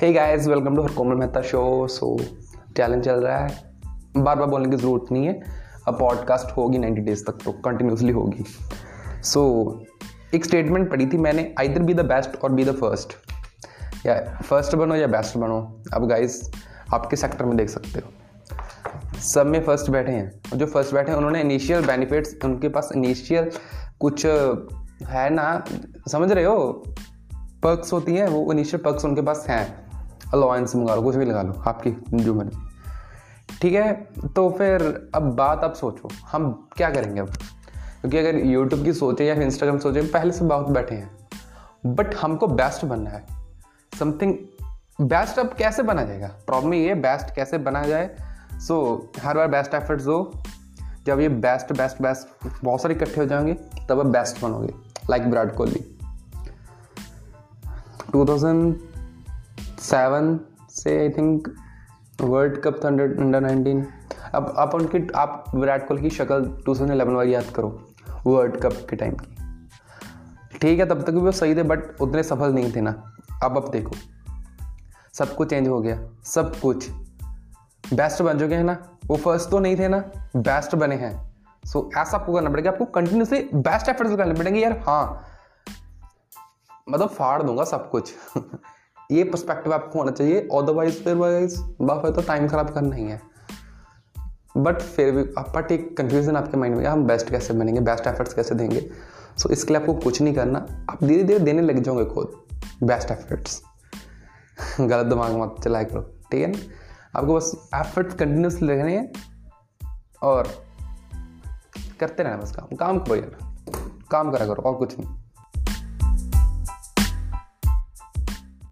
Hey guys welcome to her Komal Mehta show so challenge चल रहा है। बार बार बोलने की ज़रूरत नहीं है। अब पॉडकास्ट होगी 90 डेज़ तक तो कंटिन्यूसली होगी। सो so, एक स्टेटमेंट पढ़ी थी मैंने आइदर बी द बेस्ट और बी द फ़र्स्ट या फ़र्स्ट बनो या बेस्ट बनो। अब गाइस आपके सेक्टर में देख सकते हो? सब में फ़र्स्ट बैठे हैं। जो फ़र्स्ट बैठे हैं उन्होंने इनिशियल बेनिफिट्स उनके पास इनिशियल कुछ है ना? समझ रहे हो? पर्क्स होती हैं वो इनिशियल पर्क्स उनके पास हैं। अलाउंस मंगा लो कुछ भी लगा लो आपकी जो मर्ज़ी। ठीक है तो फिर अब बात अब सोचो हम क्या करेंगे अब? क्योंकि अगर यूट्यूब की सोचे या फिर इंस्टाग्राम सोचें पहले से बहुत बैठे हैं। बट हमको बेस्ट बनना है। समथिंग बेस्ट अब कैसे बना जाएगा? प्रॉब्लम ये बेस्ट कैसे बना जाए? सो so, हर बार बेस्ट एफर्ट्स हो जब ये बेस्ट बेस्ट बेस्ट बहुत सारे इकट्ठे हो जाएँगे तब अब बेस्ट बनोगे लाइक विराट कोहली। 2007 से आई थिंक वर्ल्ड कप था अंडर अंडर नाइनटीन अब आप उनकी आप विराट कोहली की शक्ल 2011 वाली याद करो वर्ल्ड कप के टाइम की। ठीक है तब तक भी वो सही थे बट उतने सफल नहीं थे ना। अब अब देखो। सब कुछ चेंज हो गया। सब कुछ। बेस्ट बन चुके हैं ना। वो फ़र्स्ट तो नहीं थे ना। बेस्ट बने हैं। सो so, ऐसा आपको करना पड़ेगा आपको कंटिन्यूसली बेस्ट एफर्ट्स करने पड़ेंगे यार। हाँ। मतलब फाड़ दूँगा सब कुछ। ये पर्सपेक्टिव आपको होना चाहिए। अदरवाइज़ फिर वाइज फिर तो टाइम खराब करना ही है। बट फिर भी आपका एक कंफ्यूजन आपके माइंड में हम बेस्ट कैसे बनेंगे बेस्ट एफर्ट्स कैसे देंगे? सो so, इसके लिए आपको कुछ नहीं करना। आप धीरे धीरे देने लग जाओगे खुद। बेस्ट एफर्ट्स गलत दिमाग मत चलाया करो। ठीक है ना? आपको बस एफर्ट्स कंटिन्यूसली लगने हैं और करते रहना बस काम। काम करो यार। काम करा करो और कुछ नहीं।